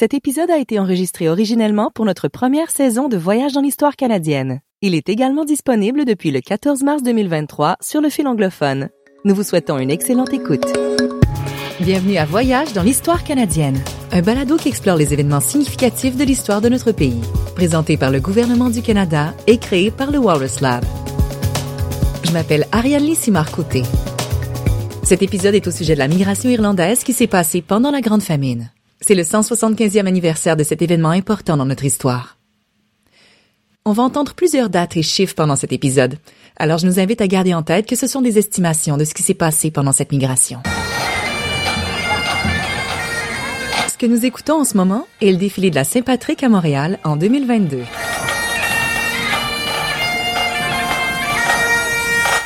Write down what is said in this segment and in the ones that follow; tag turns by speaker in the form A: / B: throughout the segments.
A: Cet épisode a été enregistré originellement pour notre première saison de Voyage dans l'histoire canadienne. Il est également disponible depuis le 14 mars 2023 sur le fil anglophone. Nous vous souhaitons une excellente écoute. Bienvenue à Voyage dans l'histoire canadienne, un balado qui explore les événements significatifs de l'histoire de notre pays, présenté par le gouvernement du Canada et créé par le Walrus Lab. Je m'appelle Ariane Lee Simard-Côté. Cet épisode est au sujet de la migration irlandaise qui s'est passée pendant la Grande Famine. C'est le 175e anniversaire de cet événement important dans notre histoire. On va entendre plusieurs dates et chiffres pendant cet épisode, alors je nous invite à garder en tête que ce sont des estimations de ce qui s'est passé pendant cette migration. Ce que nous écoutons en ce moment est le défilé de la Saint-Patrick à Montréal en 2022.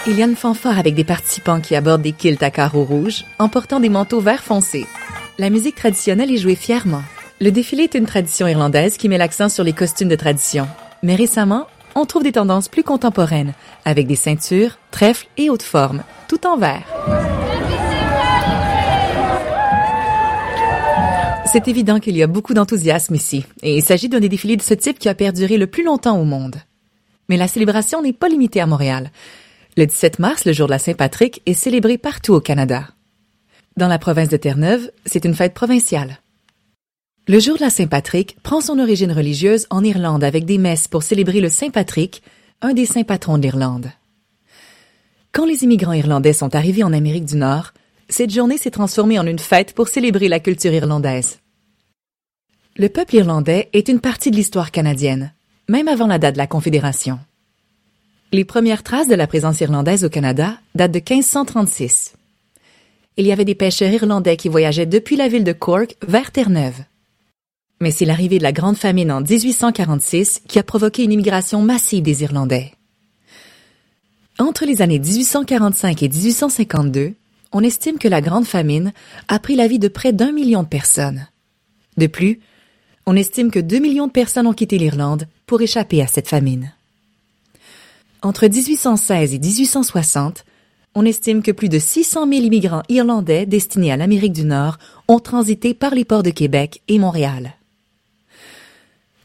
A: Il y a une fanfare avec des participants qui abordent des kilts à carreaux rouges en portant des manteaux vert foncé. La musique traditionnelle est jouée fièrement. Le défilé est une tradition irlandaise qui met l'accent sur les costumes de tradition. Mais récemment, on trouve des tendances plus contemporaines, avec des ceintures, trèfles et hautes formes, tout en vert. C'est évident qu'il y a beaucoup d'enthousiasme ici, et il s'agit d'un des défilés de ce type qui a perduré le plus longtemps au monde. Mais la célébration n'est pas limitée à Montréal. Le 17 mars, le jour de la Saint-Patrick, est célébré partout au Canada. Dans la province de Terre-Neuve, c'est une fête provinciale. Le jour de la Saint-Patrick prend son origine religieuse en Irlande avec des messes pour célébrer le Saint-Patrick, un des saints patrons de l'Irlande. Quand les immigrants irlandais sont arrivés en Amérique du Nord, cette journée s'est transformée en une fête pour célébrer la culture irlandaise. Le peuple irlandais est une partie de l'histoire canadienne, même avant la date de la Confédération. Les premières traces de la présence irlandaise au Canada datent de 1536 il y avait des pêcheurs irlandais qui voyageaient depuis la ville de Cork vers Terre-Neuve. Mais c'est l'arrivée de la Grande Famine en 1846 qui a provoqué une immigration massive des Irlandais. Entre les années 1845 et 1852, on estime que la Grande Famine a pris la vie de près d'un million de personnes. De plus, on estime que deux millions de personnes ont quitté l'Irlande pour échapper à cette famine. Entre 1816 et 1860, on estime que plus de 600 000 immigrants irlandais destinés à l'Amérique du Nord ont transité par les ports de Québec et Montréal.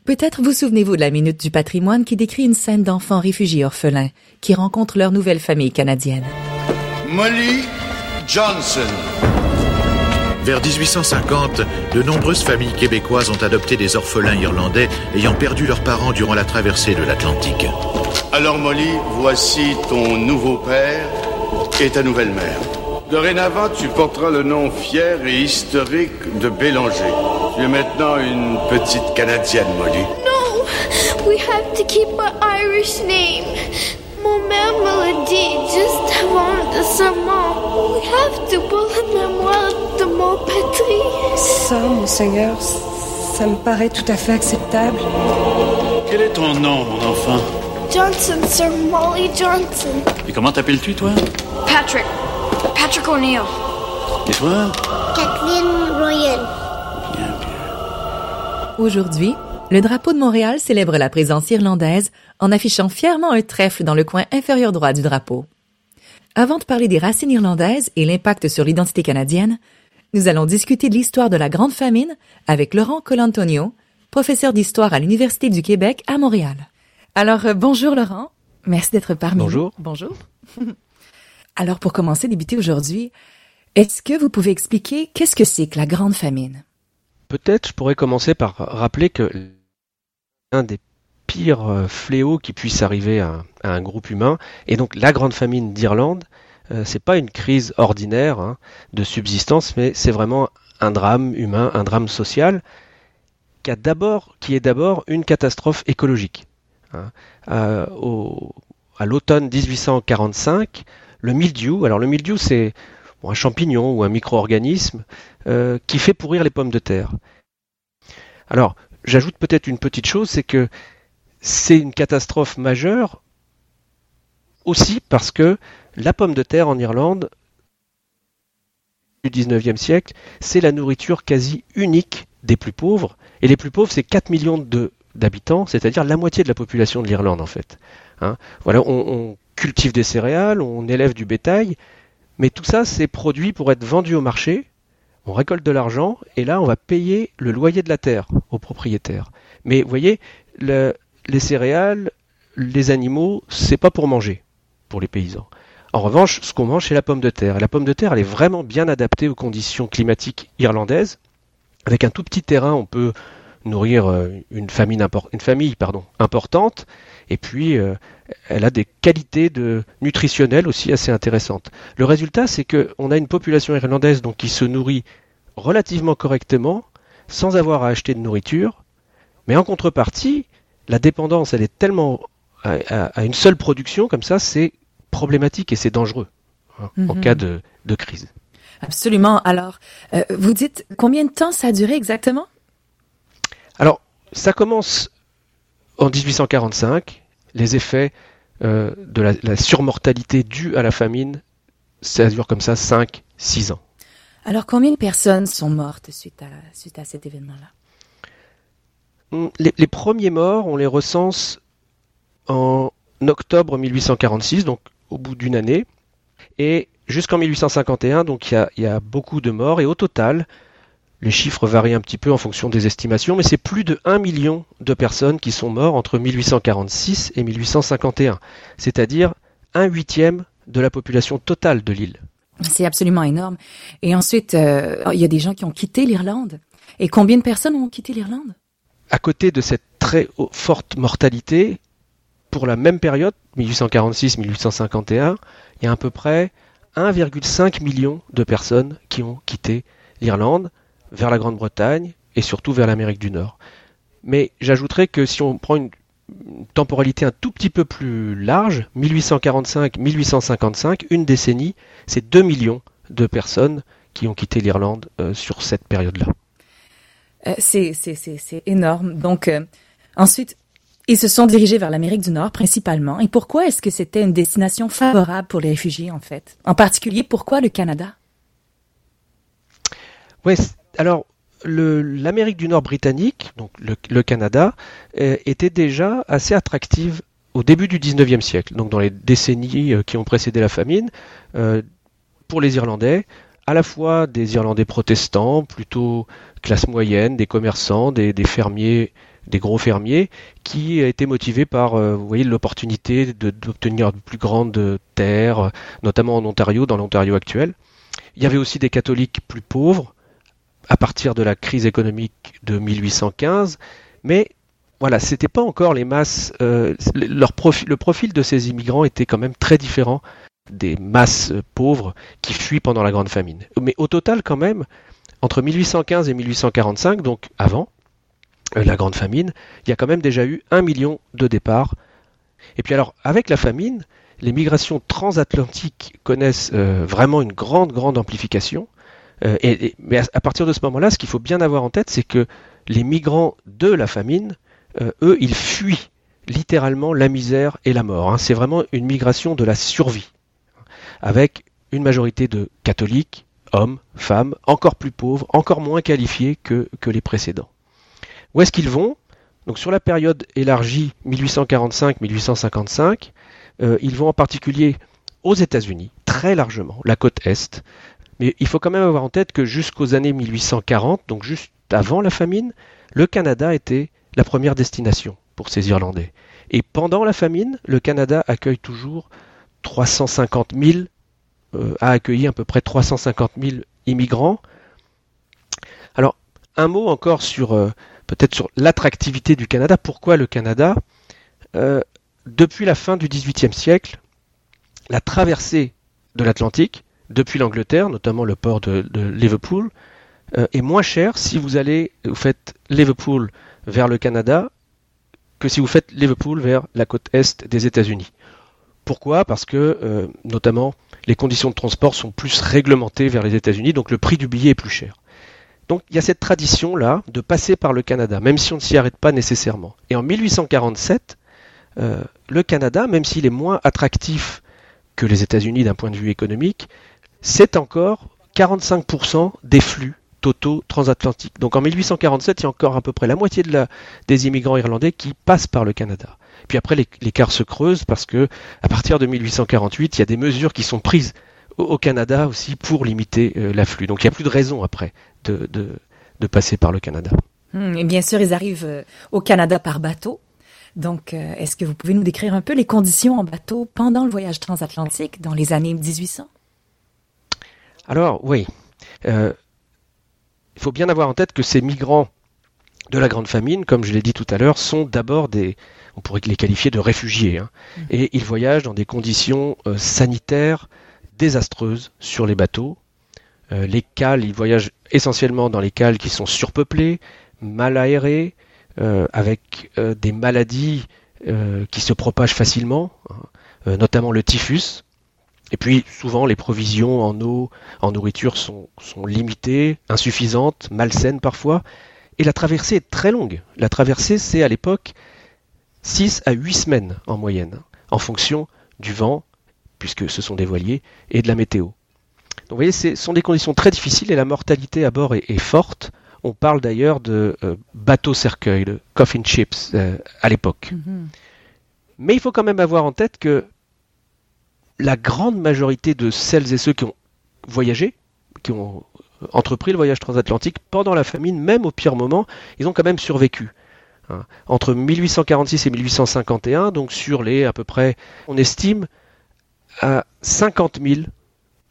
A: Peut-être vous souvenez-vous de la Minute du patrimoine qui décrit une scène d'enfants réfugiés orphelins qui rencontrent leur nouvelle famille canadienne.
B: Molly Johnson.
C: Vers 1850, de nombreuses familles québécoises ont adopté des orphelins irlandais ayant perdu leurs parents durant la traversée de l'Atlantique.
B: Alors Molly, voici ton nouveau père et ta nouvelle mère. Dorénavant, tu porteras le nom fier et historique de Bélanger. Tu es maintenant une petite Canadienne, Molly.
D: No, we have to keep our Irish name. Mon mère me l'a dit juste avant le serment. We have to pour la mémoire de mon patrie.
E: Ça, monseigneur, ça me paraît tout à fait acceptable.
F: Quel est ton nom, mon enfant?
D: Johnson, Sir Molly Johnson.
F: Et comment t'appelles-tu, toi?
G: Patrick. Patrick O'Neill.
F: Et toi?
D: Kathleen Royan.
F: Bien, bien.
A: Aujourd'hui, le drapeau de Montréal célèbre la présence irlandaise en affichant fièrement un trèfle dans le coin inférieur droit du drapeau. Avant de parler des racines irlandaises et l'impact sur l'identité canadienne, nous allons discuter de l'histoire de la Grande Famine avec Laurent Colantonio, professeur d'histoire à l'Université du Québec à Montréal. Alors, euh, bonjour Laurent. Merci d'être parmi
H: Bonjour.
A: nous. Bonjour. Alors, pour commencer, débuter aujourd'hui, est-ce que vous pouvez expliquer qu'est-ce que c'est que la Grande Famine?
H: Peut-être je pourrais commencer par rappeler que l'un des pires euh, fléaux qui puisse arriver à, à un groupe humain, et donc la grande famine d'Irlande, euh, c'est pas une crise ordinaire hein, de subsistance, mais c'est vraiment un drame humain, un drame social, qui, a d'abord, qui est d'abord une catastrophe écologique. Hein. Euh, à l'automne 1845, le mildiou, alors le mildiou c'est un champignon ou un micro-organisme euh, qui fait pourrir les pommes de terre. Alors, j'ajoute peut-être une petite chose, c'est que c'est une catastrophe majeure aussi parce que la pomme de terre en Irlande du 19e siècle, c'est la nourriture quasi unique des plus pauvres. Et les plus pauvres, c'est 4 millions de- d'habitants, c'est-à-dire la moitié de la population de l'Irlande en fait. Hein. voilà, on, cultive des céréales, on élève du bétail, mais tout ça, c'est produit pour être vendu au marché, on récolte de l'argent et là on va payer le loyer de la terre aux propriétaires. Mais vous voyez, le, les céréales, les animaux, c'est pas pour manger pour les paysans. En revanche, ce qu'on mange, c'est la pomme de terre. Et la pomme de terre, elle est vraiment bien adaptée aux conditions climatiques irlandaises. Avec un tout petit terrain, on peut nourrir euh, une famille, une famille pardon, importante. Et puis, euh, elle a des qualités de nutritionnelles aussi assez intéressantes. Le résultat, c'est qu'on a une population irlandaise donc, qui se nourrit relativement correctement, sans avoir à acheter de nourriture. Mais en contrepartie, la dépendance, elle est tellement à, une seule production comme ça, c'est problématique et c'est dangereux hein, en mhm. cas de, crise.
A: Absolument. Alors, euh, vous dites combien de temps ça a duré exactement?
H: Alors, ça commence en 1845. Les effets euh, de la, surmortalité due à la famine, ça dure comme ça 5-6 ans.
A: Alors, combien de personnes sont mortes suite à, suite à cet événement-là?
H: Hum, les, premiers morts, on les recense en octobre 1846, donc au bout d'une année, et jusqu'en 1851, donc il y, a, beaucoup de morts, et au total, les chiffres varient un petit peu en fonction des estimations, mais c'est plus de 1 million de personnes qui sont mortes entre 1846 et 1851, c'est-à-dire un huitième de la population totale de l'île.
A: C'est absolument énorme. Et ensuite, euh, il y a des gens qui ont quitté l'Irlande. Et combien de personnes ont quitté l'Irlande?
H: À côté de cette très forte mortalité, pour la même période, 1846-1851, il y a à peu près 1,5 million de personnes qui ont quitté l'Irlande vers la Grande-Bretagne et surtout vers l'Amérique du Nord. Mais j'ajouterais que si on prend une, temporalité un tout petit peu plus large, 1845-1855, une décennie, c'est 2 millions de personnes qui ont quitté l'Irlande euh, sur cette période-là.
A: Euh, c'est énorme. Donc, euh, ensuite, ils se sont dirigés vers l'Amérique du Nord principalement. Et pourquoi est-ce que c'était une destination favorable pour les réfugiés en fait? En particulier, pourquoi le Canada?
H: Oui, alors l'Amérique du Nord britannique, donc le, Canada, euh, était déjà assez attractive au début du 19e siècle, donc dans les décennies euh, qui ont précédé la famine, euh, pour les Irlandais, à la fois des Irlandais protestants, plutôt classe moyenne, des commerçants, des fermiers des gros fermiers, qui étaient motivés par, l'opportunité d'obtenir de, plus grandes terres, notamment en Ontario, dans l'Ontario actuel. Il y avait aussi des catholiques plus pauvres, à partir de la crise économique de 1815, mais voilà, c'était pas encore les masses. Euh, le profil de ces immigrants était quand même très différent des masses pauvres qui fuient pendant la grande famine. Mais au total, quand même, entre 1815 et 1845, donc avant, euh, la grande famine, il y a quand même déjà eu un million de départs. Et puis alors, avec la famine, les migrations transatlantiques connaissent euh, vraiment une grande, grande amplification. Euh, mais à, partir de ce moment-là, ce qu'il faut bien avoir en tête, c'est que les migrants de la famine, eux, ils fuient littéralement la misère et la mort. Hein. C'est vraiment une migration de la survie, avec une majorité de catholiques, hommes, femmes, encore plus pauvres, encore moins qualifiés que, que les précédents. Où est-ce qu'ils vont? Donc sur la période élargie 1845-1855, euh, ils vont en particulier aux États-Unis, très largement, la côte Est. Mais il faut quand même avoir en tête que jusqu'aux années 1840, donc juste avant la famine, le Canada était la première destination pour ces Irlandais. Et pendant la famine, le Canada accueille toujours 350 000, euh, a accueilli à peu près 350 000 immigrants. Alors, un mot encore sur euh, peut-être sur l'attractivité du Canada. Pourquoi le Canada? Euh, Depuis la fin du XVIIIe siècle, la traversée de l'Atlantique, depuis l'Angleterre, notamment le port de, Liverpool, euh, est moins chère si vous allez, vous faites Liverpool vers le Canada que si vous faites Liverpool vers la côte est des États-Unis. Pourquoi? Parce que, euh, notamment, les conditions de transport sont plus réglementées vers les États-Unis, donc le prix du billet est plus cher. Donc il y a cette tradition-là de passer par le Canada, même si on ne s'y arrête pas nécessairement. Et en 1847, euh, le Canada, même s'il est moins attractif que les États-Unis d'un point de vue économique, c'est encore 45% des flux totaux transatlantiques. Donc en 1847, il y a encore à peu près la moitié des immigrants irlandais qui passent par le Canada. Puis après, l'écart se creuse parce que à partir de 1848, il y a des mesures qui sont prises au Canada aussi pour limiter l'afflux. Donc il n'y a plus de raison après de, passer par le Canada.
A: Hmm, et bien sûr, ils arrivent au Canada par bateau. Donc, est-ce que vous pouvez nous décrire un peu les conditions en bateau pendant le voyage transatlantique dans les années 1800
H: Alors, oui. il faut bien avoir en tête que ces migrants de la grande famine, comme je l'ai dit tout à l'heure, sont d'abord des, on pourrait les qualifier de réfugiés, hein. mm. et ils voyagent dans des conditions euh, sanitaires désastreuses sur les bateaux. Euh, les cales, ils voyagent essentiellement dans les cales qui sont surpeuplées, mal aérées, euh, avec des maladies qui se propagent facilement, hein. notamment le typhus. Et puis souvent les provisions en eau, en nourriture sont, sont limitées, insuffisantes, malsaines parfois, et la traversée est très longue. La traversée, c'est à l'époque 6 à 8 semaines en moyenne, en fonction du vent, puisque ce sont des voiliers, et de la météo. Donc vous voyez, ce sont des conditions très difficiles et la mortalité à bord est, forte. On parle d'ailleurs de euh, bateaux cercueil, de coffin ships euh, à l'époque. Mm-hmm. Mais il faut quand même avoir en tête que la grande majorité de celles et ceux qui ont voyagé, qui ont entrepris le voyage transatlantique pendant la famine, même au pire moment, ils ont quand même survécu. Hein. Entre 1846 et 1851, donc sur les à peu près, on estime à 50 000,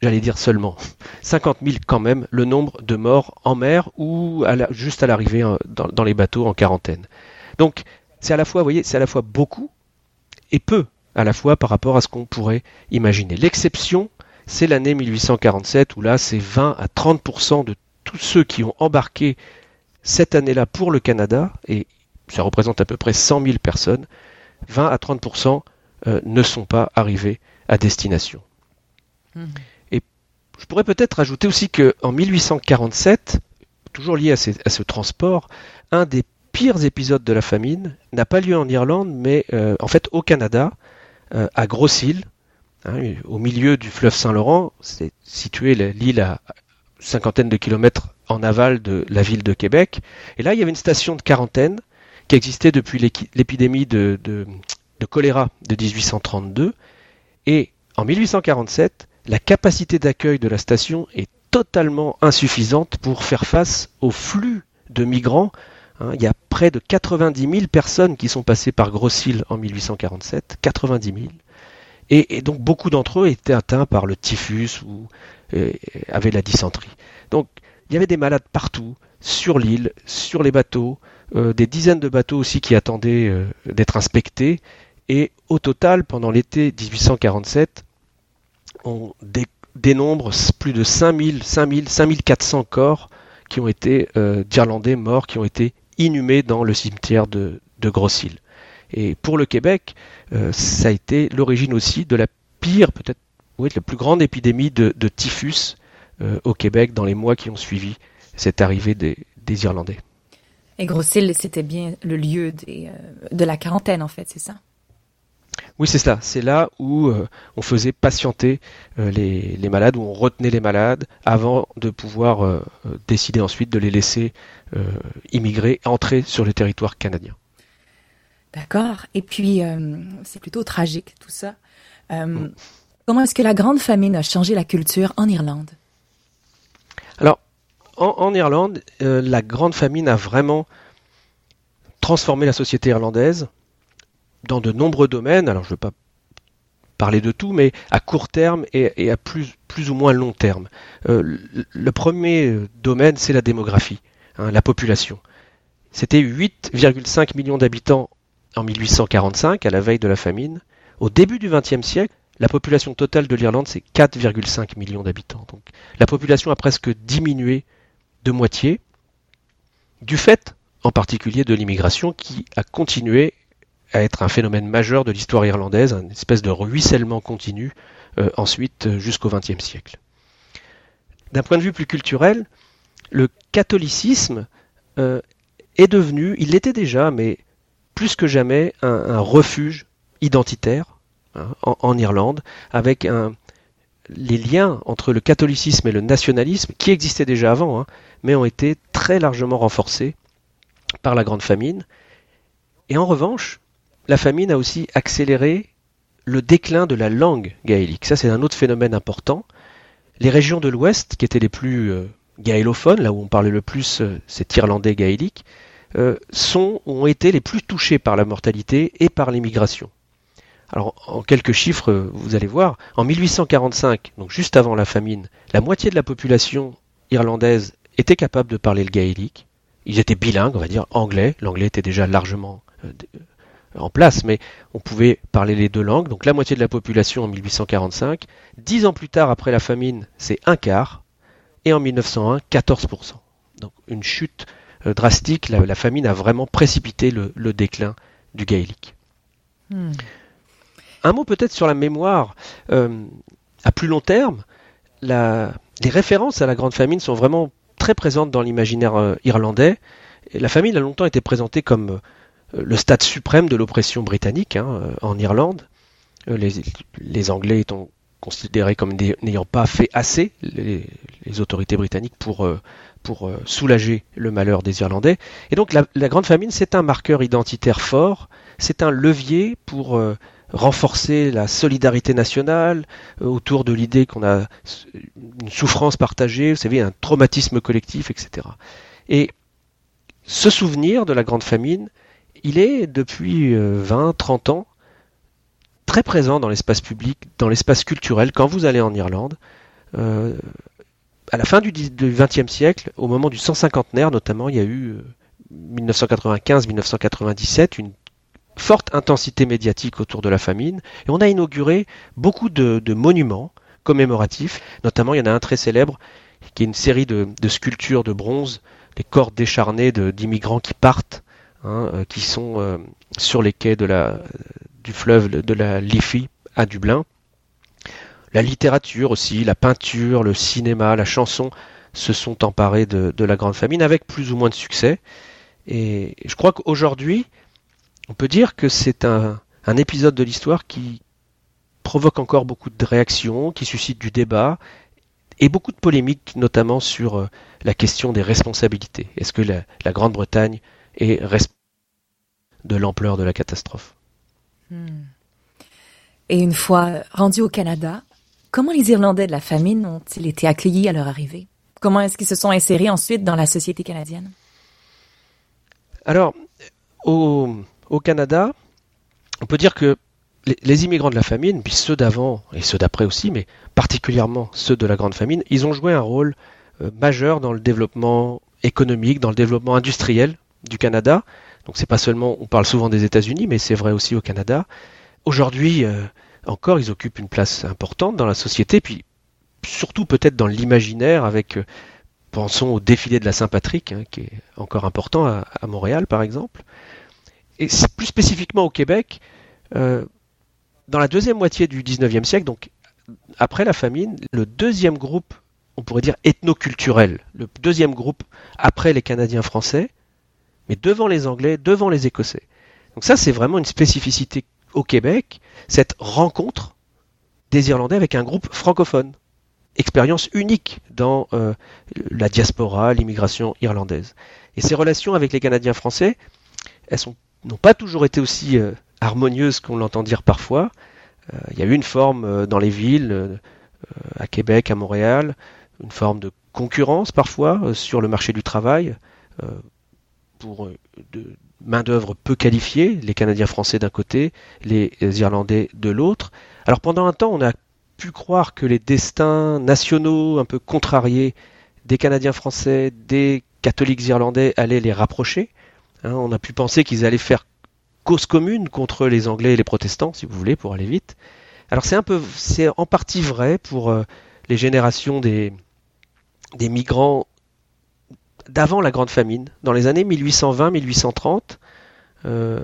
H: j'allais dire seulement, 50 000 quand même, le nombre de morts en mer ou juste à l'arrivée hein, dans, les bateaux en quarantaine. Donc c'est à la fois, voyez, c'est à la fois beaucoup et peu à la fois par rapport à ce qu'on pourrait imaginer. L'exception, c'est l'année 1847 où là, c'est 20 à 30% de tous ceux qui ont embarqué cette année-là pour le Canada, et ça représente à peu près 100 000 personnes, 20 à 30% euh, ne sont pas arrivés à destination. Mmh. Et je pourrais peut-être ajouter aussi qu'en 1847, toujours lié à, ce transport, un des pires épisodes de la famine n'a pas lieu en Irlande, mais euh, en fait au Canada, euh, à Grosse-Île, Hein, au milieu du fleuve Saint-Laurent, c'est situé l'île à cinquantaine de kilomètres en aval de la ville de Québec. Et là, il y avait une station de quarantaine qui existait depuis l'épidémie de, de, choléra de 1832. Et en 1847, la capacité d'accueil de la station est totalement insuffisante pour faire face au flux de migrants. Hein, il y a près de 90 000 personnes qui sont passées par Grosse-Île en 1847, 90 000. Et, donc beaucoup d'entre eux étaient atteints par le typhus ou euh, avaient la dysenterie. Donc il y avait des malades partout, sur l'île, sur les bateaux, euh, des dizaines de bateaux aussi qui attendaient euh, d'être inspectés. Et au total, pendant l'été 1847, on dénombre plus de 5000, 5000, 5400 corps qui ont été d'Irlandais morts, qui ont été inhumés dans le cimetière de, de Grosse-Île. Et pour le Québec, euh, ça a été l'origine aussi de la pire, peut-être, oui, la plus grande épidémie de, typhus euh, au Québec dans les mois qui ont suivi cette arrivée des, Irlandais.
A: Et Grosse-Île, c'était bien le lieu euh, de la quarantaine, en fait, c'est ça?
H: Oui, c'est ça. C'est là où on faisait patienter les, les, malades, où on retenait les malades avant de pouvoir décider ensuite de les laisser immigrer, entrer sur le territoire canadien.
A: D'accord. Et puis, euh, c'est plutôt tragique tout ça. Euh, comment est-ce que la grande famine a changé la culture en Irlande?
H: Alors, en, Irlande, euh, la grande famine a vraiment transformé la société irlandaise dans de nombreux domaines. Alors, je ne veux pas parler de tout, mais à court terme et, à plus, ou moins long terme. le premier domaine, c'est la démographie, hein, la population. C'était 8,5 millions d'habitants en 1845, à la veille de la famine. Au début du XXe siècle, la population totale de l'Irlande, c'est 4,5 millions d'habitants. Donc la population a presque diminué de moitié, du fait en particulier de l'immigration qui a continué à être un phénomène majeur de l'histoire irlandaise, une espèce de ruissellement continu euh, ensuite euh, jusqu'au XXe siècle. D'un point de vue plus culturel, le catholicisme euh, est devenu, il l'était déjà, mais plus que jamais un, refuge identitaire hein, en, Irlande, avec les liens entre le catholicisme et le nationalisme, qui existaient déjà avant, hein, mais ont été très largement renforcés par la Grande Famine. Et en revanche, la famine a aussi accéléré le déclin de la langue gaélique. Ça, c'est un autre phénomène important. les régions de l'Ouest, qui étaient les plus euh, gaélophones, là où on parlait le plus euh, cet irlandais gaélique, euh, ont été les plus touchés par la mortalité et par l'immigration. Alors, en quelques chiffres, vous allez voir, en 1845, donc juste avant la famine, la moitié de la population irlandaise était capable de parler le gaélique. Ils étaient bilingues, on va dire, anglais. L'anglais était déjà largement en place, mais on pouvait parler les deux langues. Donc la moitié de la population en 1845. Dix ans plus tard, après la famine, c'est un quart. Et en 1901, 14%. Donc une chute euh, drastique. La, famine a vraiment précipité le, déclin du gaélique. Hmm. Un mot peut-être sur la mémoire. Euh, à plus long terme, les références à la grande famine sont vraiment très présentes dans l'imaginaire euh, irlandais. la famine a longtemps été présentée comme le stade suprême de l'oppression britannique hein, euh, en Irlande. Euh, les, Anglais étant considérés comme n'ayant pas fait assez, les, autorités britanniques, pour soulager le malheur des Irlandais. Et donc la, Grande Famine, c'est un marqueur identitaire fort, c'est un levier pour renforcer la solidarité nationale autour de l'idée qu'on a une souffrance partagée, vous savez, un traumatisme collectif, etc. Et ce souvenir de la Grande Famine, il est depuis 20-30 euh, ans très présent dans l'espace public, dans l'espace culturel. Quand vous allez en Irlande, euh, à la fin du XXe siècle, au moment du 150naire notamment, il y a eu 1995-1997 euh, une forte intensité médiatique autour de la famine, et on a inauguré beaucoup de, monuments commémoratifs. Notamment, il y en a un très célèbre qui est une série de, sculptures de bronze, les corps décharnés d'immigrants qui partent Hein, euh, qui sont euh, sur les quais du fleuve de la Liffey à Dublin. La littérature aussi, la peinture, le cinéma, la chanson se sont emparés de, la grande famine avec plus ou moins de succès. Et je crois qu'aujourd'hui, on peut dire que c'est un, un épisode de l'histoire qui provoque encore beaucoup de réactions, qui suscite du débat et beaucoup de polémiques, notamment sur euh, la question des responsabilités. Est-ce que la Grande-Bretagne et de l'ampleur de la catastrophe. Hmm.
A: Et une fois rendus au Canada, comment les Irlandais de la famine ont-ils été accueillis à leur arrivée? Comment est-ce qu'ils se sont insérés ensuite dans la société canadienne?
H: Alors, au, Canada, on peut dire que les, immigrants de la famine, puis ceux d'avant et ceux d'après aussi, mais particulièrement ceux de la grande famine, ils ont joué un rôle euh, majeur dans le développement économique, dans le développement industriel du Canada. Donc c'est pas seulement, on parle souvent des États-Unis, mais c'est vrai aussi au Canada. Aujourd'hui, euh, encore, ils occupent une place importante dans la société, puis surtout peut-être dans l'imaginaire avec, euh, pensons au défilé de la Saint-Patrick, hein, qui est encore important à, Montréal par exemple. Et plus spécifiquement au Québec, euh, dans la deuxième moitié du 19e siècle, donc après la famine, le deuxième groupe, on pourrait dire ethnoculturel, le deuxième groupe après les Canadiens français, mais devant les Anglais, devant les Écossais. Donc ça, c'est vraiment une spécificité au Québec, cette rencontre des Irlandais avec un groupe francophone. Expérience unique dans euh, la diaspora, l'immigration irlandaise. Et ces relations avec les Canadiens français, elles n'ont pas toujours été aussi euh, harmonieuses qu'on l'entend dire parfois. Euh, il y a eu une forme dans les villes, à Québec, à Montréal, une forme de concurrence parfois sur le marché du travail pour euh, de main-d'œuvre peu qualifiée, les Canadiens français d'un côté, les Irlandais de l'autre. Alors pendant un temps, on a pu croire que les destins nationaux un peu contrariés des Canadiens français, des catholiques irlandais allaient les rapprocher. Hein, on a pu penser qu'ils allaient faire cause commune contre les Anglais et les protestants, si vous voulez, pour aller vite. Alors c'est un peu, c'est en partie vrai pour euh, les générations des, des migrants d'avant la Grande Famine, dans les années 1820-1830, euh,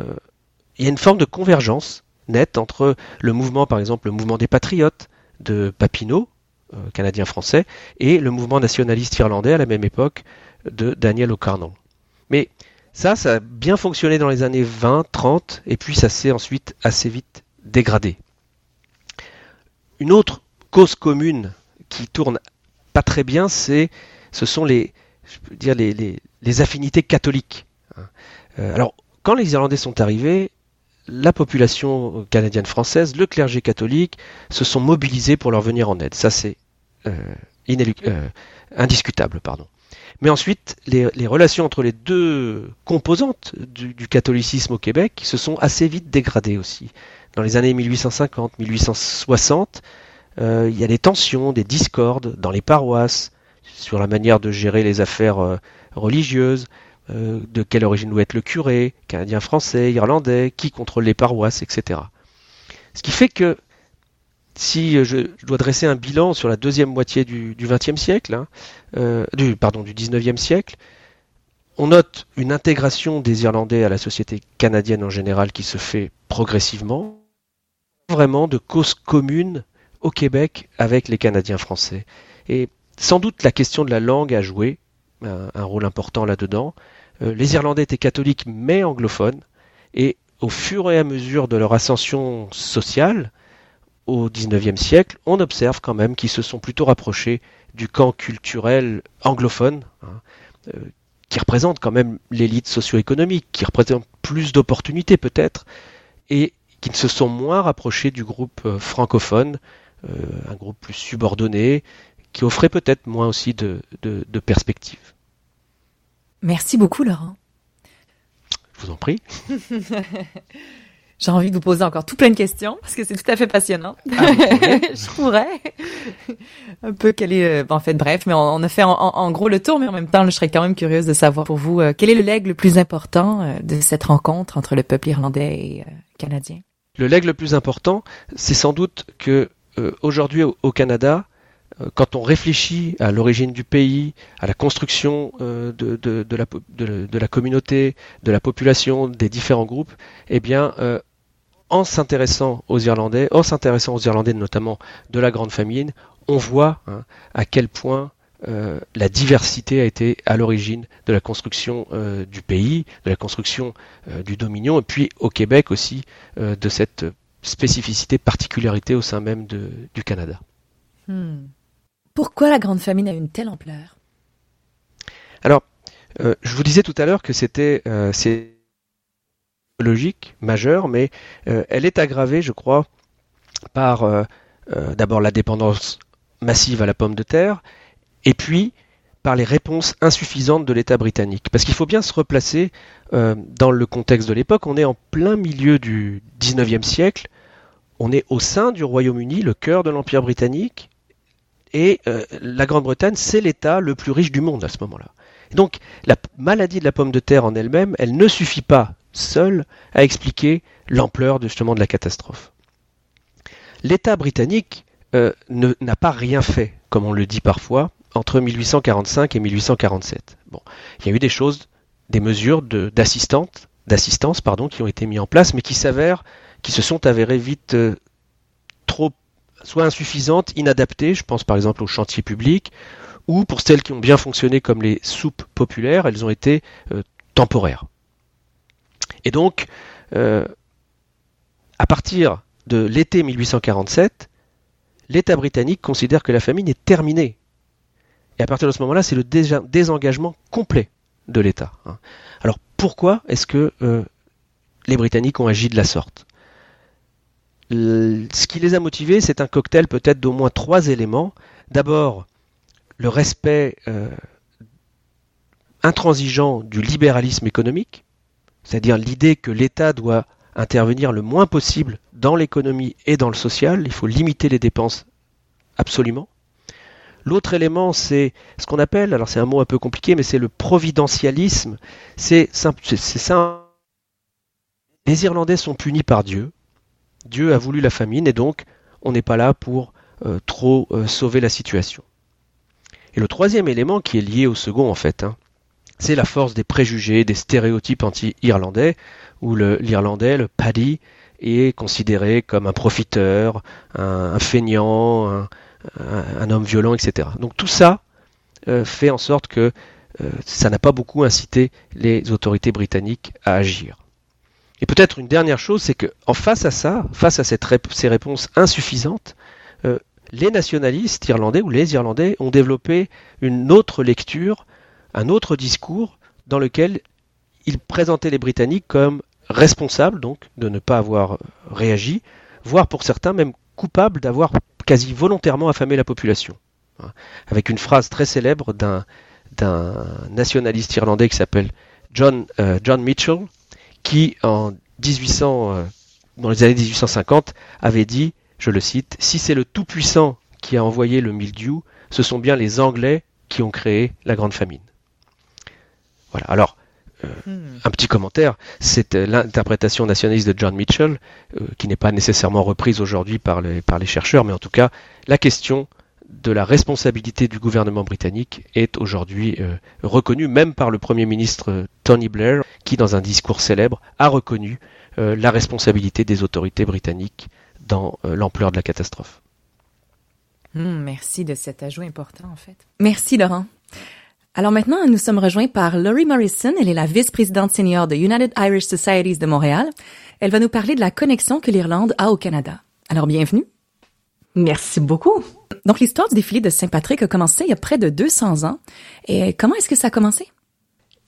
H: il y a une forme de convergence nette entre le mouvement, par exemple, le mouvement des patriotes de Papineau, euh, canadien-français, et le mouvement nationaliste irlandais à la même époque de Daniel O'Carnon. Mais ça, ça a bien fonctionné dans les années 20, 30, et puis ça s'est ensuite assez vite dégradé. Une autre cause commune qui tourne pas très bien, c'est, ce sont les, je peux dire, les, affinités catholiques. Hein. Euh, alors, quand les Irlandais sont arrivés, la population canadienne française, le clergé catholique, se sont mobilisés pour leur venir en aide. Ça, c'est indiscutable. Pardon. Mais ensuite, les, relations entre les deux composantes du, catholicisme au Québec se sont assez vite dégradées aussi. Dans les années 1850, 1860, euh, il y a des tensions, des discordes dans les paroisses sur la manière de gérer les affaires euh, religieuses, euh, de quelle origine doit être le curé, canadien, français, irlandais, qui contrôle les paroisses, etc. Ce qui fait que si je, dois dresser un bilan sur la deuxième moitié du XXe siècle, hein, euh, du, pardon, du XIXe siècle, on note une intégration des Irlandais à la société canadienne en général qui se fait progressivement, vraiment de cause commune au Québec avec les Canadiens français. Et sans doute la question de la langue a joué un, rôle important là-dedans. Euh, les Irlandais étaient catholiques mais anglophones, et au fur et à mesure de leur ascension sociale, au XIXe siècle, on observe quand même qu'ils se sont plutôt rapprochés du camp culturel anglophone, hein, euh, qui représente quand même l'élite socio-économique, qui représente plus d'opportunités peut-être, et qui se sont moins rapprochés du groupe euh, francophone, un groupe plus subordonné, qui offrait peut-être moins aussi de, de perspectives.
A: Merci beaucoup Laurent.
H: Je vous en prie.
A: J'ai envie de vous poser encore tout plein de questions parce que c'est tout à fait passionnant. Ah, je pourrais. un peu quel est, euh, en fait, bref, mais on, a fait en, gros le tour, mais en même temps, je serais quand même curieuse de savoir pour vous euh, quel est le leg le plus important euh, de cette rencontre entre le peuple irlandais et canadien?
H: Le leg le plus important, c'est sans doute que aujourd'hui au, Canada, quand on réfléchit à l'origine du pays, à la construction de, de, la, communauté, de la population, des différents groupes, eh bien, en s'intéressant aux Irlandais, en s'intéressant aux Irlandais notamment de la grande famine, on voit hein, à quel point euh, la diversité a été à l'origine de la construction euh, du pays, de la construction euh, du Dominion, et puis au Québec aussi de cette spécificité, particularité au sein même du Canada.
A: Hmm. Pourquoi la grande famine a une telle ampleur?
H: Alors, je vous disais tout à l'heure que c'était logique majeure, mais euh, elle est aggravée, je crois, par euh, euh, d'abord la dépendance massive à la pomme de terre, et puis par les réponses insuffisantes de l'État britannique. Parce qu'il faut bien se replacer dans le contexte de l'époque. On est en plein milieu du 19e siècle. On est au sein du Royaume-Uni, le cœur de l'Empire britannique. Et la Grande-Bretagne, c'est l'État le plus riche du monde à ce moment-là. Donc la maladie de la pomme de terre en elle-même, elle ne suffit pas seul à expliquer l'ampleur justement de la catastrophe. L'État britannique euh, n'a pas rien fait, comme on le dit parfois, entre 1845 et 1847. Bon, il y a eu des choses, des mesures d'assistance, d'assistance pardon, qui ont été mises en place, mais qui s'avèrent, qui se sont avérées vite euh, trop, soit insuffisantes, inadaptées. Je pense par exemple aux chantiers publics, ou pour celles qui ont bien fonctionné comme les soupes populaires, elles ont été euh, temporaires. Et donc, euh, à partir de l'été 1847, l'État britannique considère que la famine est terminée. Et à partir de ce moment-là, c'est le désengagement complet de l'État. Hein. Alors pourquoi est-ce que euh, les Britanniques ont agi de la sorte? Ce qui les a motivés, c'est un cocktail peut-être d'au moins trois éléments. D'abord, le respect euh, intransigeant du libéralisme économique, c'est-à-dire l'idée que l'État doit intervenir le moins possible dans l'économie et dans le social, il faut limiter les dépenses absolument. L'autre élément, c'est ce qu'on appelle, alors c'est un mot un peu compliqué, mais c'est le providentialisme. C'est ça. Les Irlandais sont punis par Dieu. Dieu a voulu la famine et donc on n'est pas là pour euh, trop euh, sauver la situation. Et le troisième élément qui est lié au second en fait, hein, c'est la force des préjugés, des stéréotypes anti-irlandais, où l'Irlandais, le, paddy, est considéré comme un profiteur, un, feignant, un, homme violent, etc. Donc tout ça euh, fait en sorte que ça n'a pas beaucoup incité les autorités britanniques à agir. Et peut-être une dernière chose, c'est que en face à ça, face à ces réponses insuffisantes, euh, les nationalistes irlandais ou les Irlandais ont développé une autre lecture un autre discours dans lequel il présentait les Britanniques comme responsables donc de ne pas avoir réagi, voire pour certains même coupables d'avoir quasi volontairement affamé la population. hein, avec une phrase très célèbre d'un nationaliste irlandais qui s'appelle John, euh, John Mitchell, qui en 1800, euh, dans les années 1850 avait dit, je le cite, Si c'est le Tout-Puissant qui a envoyé le mildiou, ce sont bien les Anglais qui ont créé la Grande Famine. Voilà. Alors, euh, hmm. un petit commentaire, c'est l'interprétation nationaliste de John Mitchell, qui n'est pas nécessairement reprise aujourd'hui par les, par les chercheurs, mais en tout cas, la question de la responsabilité du gouvernement britannique est aujourd'hui euh, reconnue même par le Premier ministre euh, Tony Blair, qui dans un discours célèbre a reconnu euh, la responsabilité des autorités britanniques dans l'ampleur de la catastrophe.
A: Hmm, merci de cet ajout important en fait. Merci Laurent. Alors maintenant, nous sommes rejoints par Laurie Morrison. Elle est la vice-présidente senior de United Irish Societies de Montréal. Elle va nous parler de la connexion que l'Irlande a au Canada. Alors bienvenue.
I: Merci beaucoup.
A: Donc, l'histoire du défilé de Saint-Patrick a commencé il y a près de 200 ans. Et comment est-ce que ça a commencé?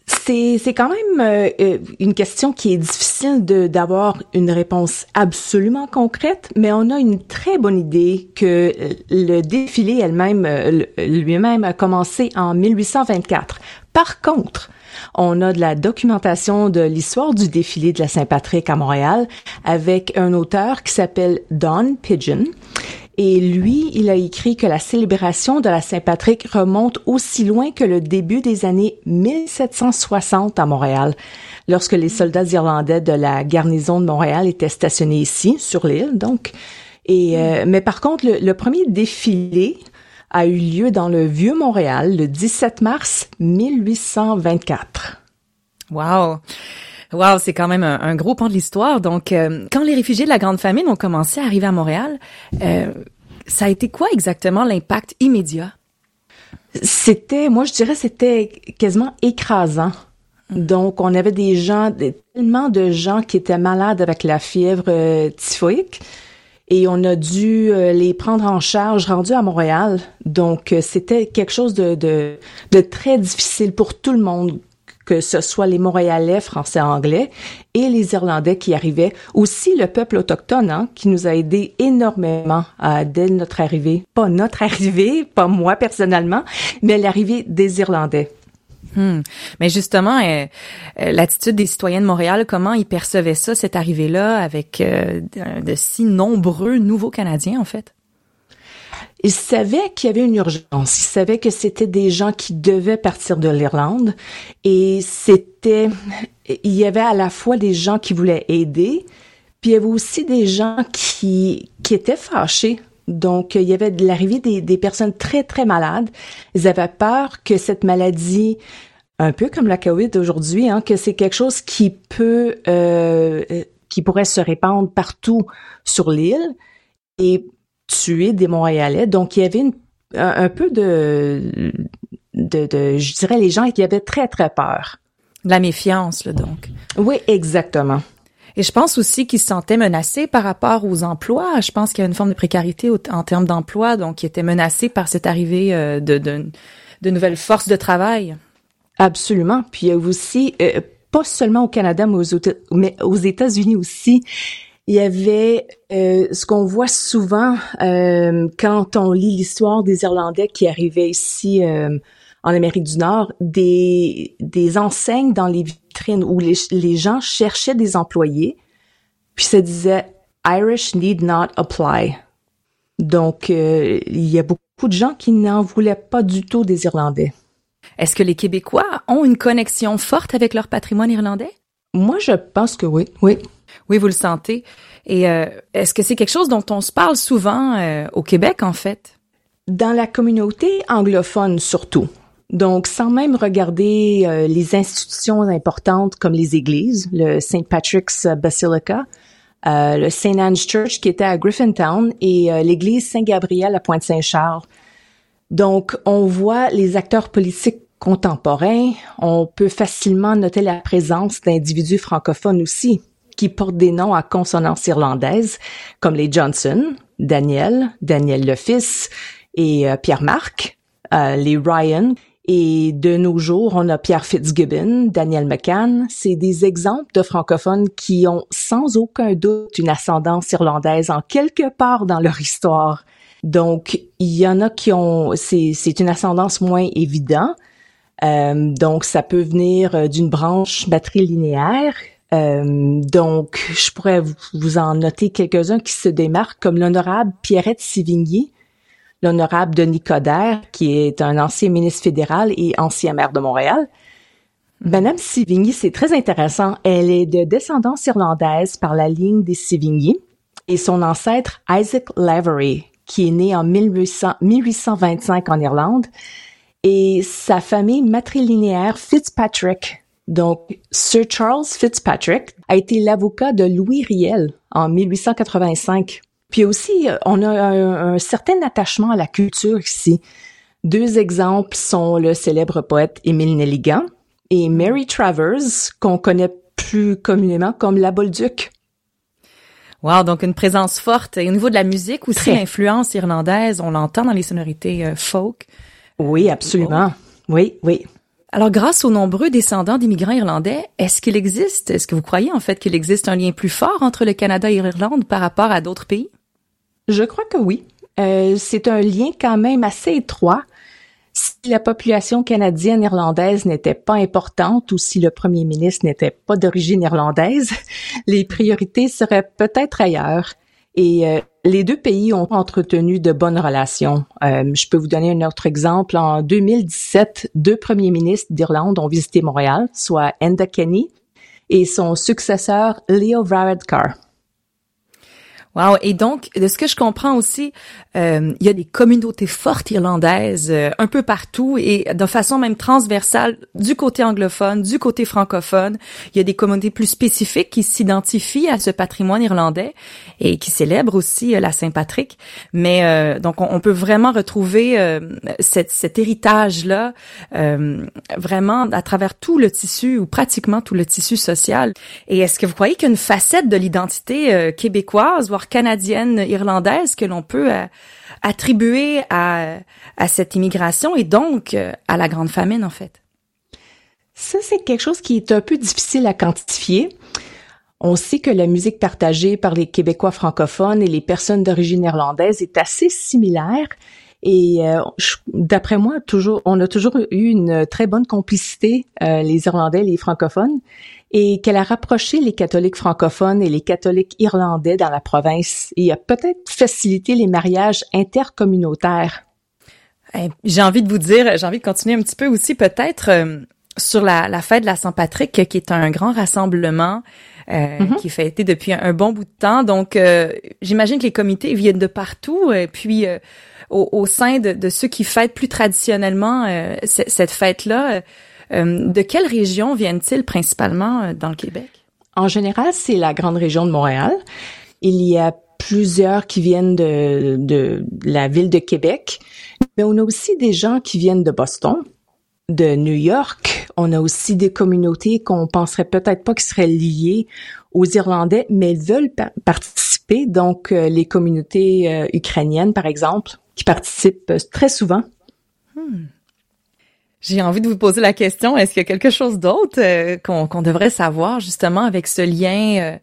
I: C'est, c'est quand même euh, euh, une question qui est difficile d'avoir une réponse absolument concrète, mais on a une très bonne idée que le défilé elle-même, euh, lui-même a commencé en 1824. Par contre, on a de la documentation de l'histoire du défilé de la Saint-Patrick à Montréal avec un auteur qui s'appelle Don Pigeon et lui, il a écrit que la célébration de la Saint-Patrick remonte aussi loin que le début des années 1760 à Montréal, lorsque les soldats irlandais de la garnison de Montréal étaient stationnés ici, sur l'île, donc. Et, euh, mais par contre, le, premier défilé a eu lieu dans le Vieux Montréal le 17 mars 1824.
A: Wow! Wow, c'est quand même un, gros pan de l'histoire. Donc, euh, quand les réfugiés de la Grande Famine ont commencé à arriver à Montréal, euh, ça a été quoi exactement l'impact immédiat?
I: C'était, moi je dirais, c'était quasiment écrasant. Donc, on avait des gens, tellement de gens qui étaient malades avec la fièvre euh, typhoïque et on a dû les prendre en charge rendus à Montréal. Donc, c'était quelque chose de, de, de, très difficile pour tout le monde, que ce soit les Montréalais, français, anglais, et les Irlandais qui arrivaient. Aussi le peuple autochtone, hein, qui nous a aidés énormément à, dès notre arrivée. Pas notre arrivée, pas moi personnellement, mais l'arrivée des Irlandais.
A: Hmm. Mais justement, euh, euh, l'attitude des citoyens de Montréal, comment ils percevaient ça, cette arrivée-là, avec euh, de si nombreux nouveaux Canadiens, en fait?
I: Ils savaient qu'il y avait une urgence. Ils savaient que c'était des gens qui devaient partir de l'Irlande et c'était, il y avait à la fois des gens qui voulaient aider, puis il y avait aussi des gens qui, qui étaient fâchés. Donc, il y avait de l'arrivée des, des personnes très, très malades. Ils avaient peur que cette maladie, un peu comme la COVID aujourd'hui, hein, que c'est quelque chose qui peut, euh, qui pourrait se répandre partout sur l'île. Et tuer des Montréalais. Donc, il y avait un, peu de, de, je dirais, les gens qui avaient très, très peur.
A: La méfiance, là, donc.
I: Oui, exactement.
A: Et je pense aussi qu'ils se sentaient menacés par rapport aux emplois. Je pense qu'il y a une forme de précarité en termes d'emploi, donc ils étaient menacés par cette arrivée euh, de, de, de nouvelles forces de travail.
I: Absolument. Puis il y a aussi, euh, pas seulement au Canada, mais aux États-Unis aussi, il y avait euh, ce qu'on voit souvent euh, quand on lit l'histoire des Irlandais qui arrivaient ici euh, en Amérique du Nord, des, des enseignes dans les vitrines où les, les gens cherchaient des employés, puis ça disait Irish need not apply. Donc, il y a beaucoup de gens qui n'en voulaient pas du tout des Irlandais.
A: Est-ce que les Québécois ont une connexion forte avec leur patrimoine irlandais?
I: Moi, je pense que oui, oui.
A: Oui, vous le sentez. Et euh, est-ce que c'est quelque chose dont on se parle souvent euh, au Québec, en fait?
I: Dans la communauté anglophone surtout. Donc, sans même regarder euh, les institutions importantes comme les églises, le St. Patrick's Basilica, le St. Anne's Church qui était à Griffintown et l'église Saint-Gabriel à Pointe-Saint-Charles. Donc, on voit les acteurs politiques contemporains. On peut facilement noter la présence d'individus francophones aussi, qui portent des noms à consonance irlandaise, comme les Johnson, Daniel, Daniel le fils et euh, Pierre-Marc, euh, les Ryan. Et de nos jours, on a Pierre Fitzgibbon, Daniel McCann. C'est des exemples de francophones qui ont sans aucun doute une ascendance irlandaise en quelque part dans leur histoire. Donc, il y en a qui ont, c'est, une ascendance moins évidente. Euh, donc, ça peut venir euh, d'une branche matrilinéaire. Euh, donc, je pourrais vous en noter quelques-uns qui se démarquent, comme l'honorable Pierrette Sivigny, l'honorable Denis Coderre, qui est un ancien ministre fédéral et ancien maire de Montréal. Madame Sivigny, c'est très intéressant. Elle est de descendance irlandaise par la ligne des Sivigny et son ancêtre Isaac Lavery, qui est né en 1825 en Irlande, et sa famille matrilinéaire Fitzpatrick. Donc, Sir Charles Fitzpatrick a été l'avocat de Louis Riel en 1885. Puis aussi, euh, on a un, un, certain attachement à la culture ici. Deux exemples sont le célèbre poète Émile Nelligan et Mary Travers, qu'on connaît plus communément comme la Bolduc.
A: Wow, donc une présence forte. Et au niveau de la musique aussi, l'influence irlandaise, on l'entend dans les sonorités euh, folk.
I: Oui, absolument. Oui, oui.
A: Alors, grâce aux nombreux descendants d'immigrants irlandais, est-ce qu'il existe, est-ce que vous croyez en fait qu'il existe un lien plus fort entre le Canada et l'Irlande par rapport à d'autres pays?
I: Je crois que oui. Euh, c'est un lien quand même assez étroit. Si la population canadienne-irlandaise n'était pas importante ou si le premier ministre n'était pas d'origine irlandaise, les priorités seraient peut-être ailleurs. Euh, les deux pays ont entretenu de bonnes relations. Euh, je peux vous donner un autre exemple. En 2017, deux premiers ministres d'Irlande ont visité Montréal, soit Enda Kenny et son successeur Leo Varadkar.
A: Wow. Et donc, de ce que je comprends aussi, euh, il y a des communautés fortes irlandaises euh, un peu partout et de façon même transversale du côté anglophone, du côté francophone. Il y a des communautés plus spécifiques qui s'identifient à ce patrimoine irlandais et qui célèbrent aussi euh, la Saint-Patrick. Mais euh, donc, on, peut vraiment retrouver euh, cette, cet héritage-là vraiment à travers tout le tissu ou pratiquement tout le tissu social. Et est-ce que vous croyez qu'il y a une facette de l'identité québécoise, voire canadienne, irlandaise que l'on peut euh, attribuer à, cette immigration et donc euh, à la grande famine, en fait?
I: Ça, c'est quelque chose qui est un peu difficile à quantifier. On sait que la musique partagée par les Québécois francophones et les personnes d'origine irlandaise est assez similaire. Et euh, d'après moi, toujours, on a toujours eu une très bonne complicité, euh, les Irlandais et les francophones et qu'elle a rapproché les catholiques francophones et les catholiques irlandais dans la province et a peut-être facilité les mariages intercommunautaires.
A: J'ai envie de vous dire, j'ai envie de continuer un petit peu aussi peut-être euh, sur la, la, fête de la Saint-Patrick, qui est un grand rassemblement euh, mm-hmm. qui est fêté depuis un, bon bout de temps. Donc, euh, j'imagine que les comités viennent de partout. Et puis, euh, au, au, sein de, de, ceux qui fêtent plus traditionnellement cette fête-là, de quelle région viennent-ils principalement euh, dans le Québec?
I: En général, c'est la grande région de Montréal. Il y a plusieurs qui viennent de, de la ville de Québec, mais on a aussi des gens qui viennent de Boston, de New York. On a aussi des communautés qu'on penserait peut-être pas qui seraient liées aux Irlandais, mais veulent participer. Donc, euh, les communautés ukrainiennes, par exemple, qui participent très souvent.
A: Hmm. J'ai envie de vous poser la question, est-ce qu'il y a quelque chose d'autre euh, qu'on devrait savoir justement avec ce lien, euh,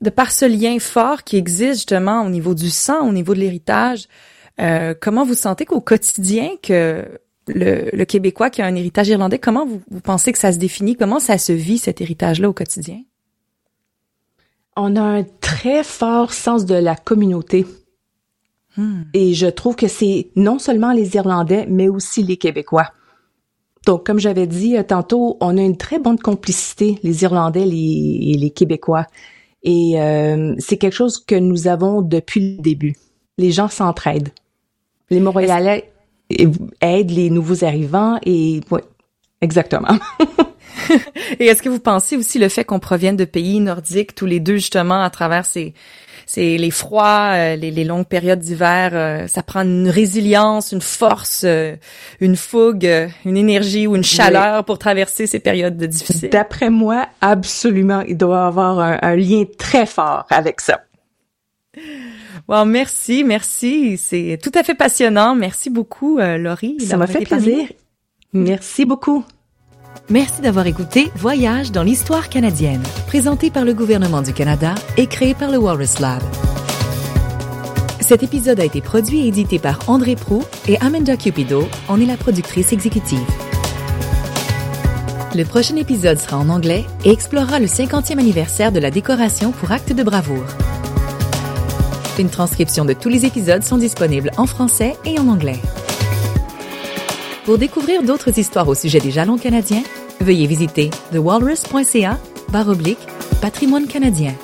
A: de par ce lien fort qui existe justement au niveau du sang, au niveau de l'héritage, euh, comment vous sentez qu'au quotidien que le, le, Québécois qui a un héritage irlandais, comment vous, vous pensez que ça se définit, comment ça se vit cet héritage-là au quotidien?
I: On a un très fort sens de la communauté. Hmm. Et je trouve que c'est non seulement les Irlandais, mais aussi les Québécois. Donc, comme j'avais dit euh, tantôt, on a une très bonne complicité, les Irlandais et les Québécois. Et euh, c'est quelque chose que nous avons depuis le début. Les gens s'entraident. Les Montréalais aident les nouveaux arrivants et oui, exactement.
A: et est-ce que vous pensez aussi le fait qu'on provienne de pays nordiques tous les deux justement à travers ces c'est les froids, euh, les, les, longues périodes d'hiver, euh, ça prend une résilience, une force, euh, une fougue, une énergie ou une chaleur pour traverser ces périodes difficiles.
I: D'après moi, absolument, il doit avoir un, un lien très fort avec ça.
A: Wow, merci, merci. C'est tout à fait passionnant. Merci beaucoup, Laurie.
I: Ça m'a fait plaisir. Merci beaucoup.
A: Merci d'avoir écouté Voyage dans l'histoire canadienne, présenté par le gouvernement du Canada et créé par le Walrus Lab. Cet épisode a été produit et édité par André Prou et Amanda Cupido. On est la productrice exécutive. Le prochain épisode sera en anglais et explorera le 50e anniversaire de la décoration pour acte de bravoure. Une transcription de tous les épisodes sont disponibles en français et en anglais. Pour découvrir d'autres histoires au sujet des jalons canadiens, veuillez visiter thewalrus.ca patrimoine canadien.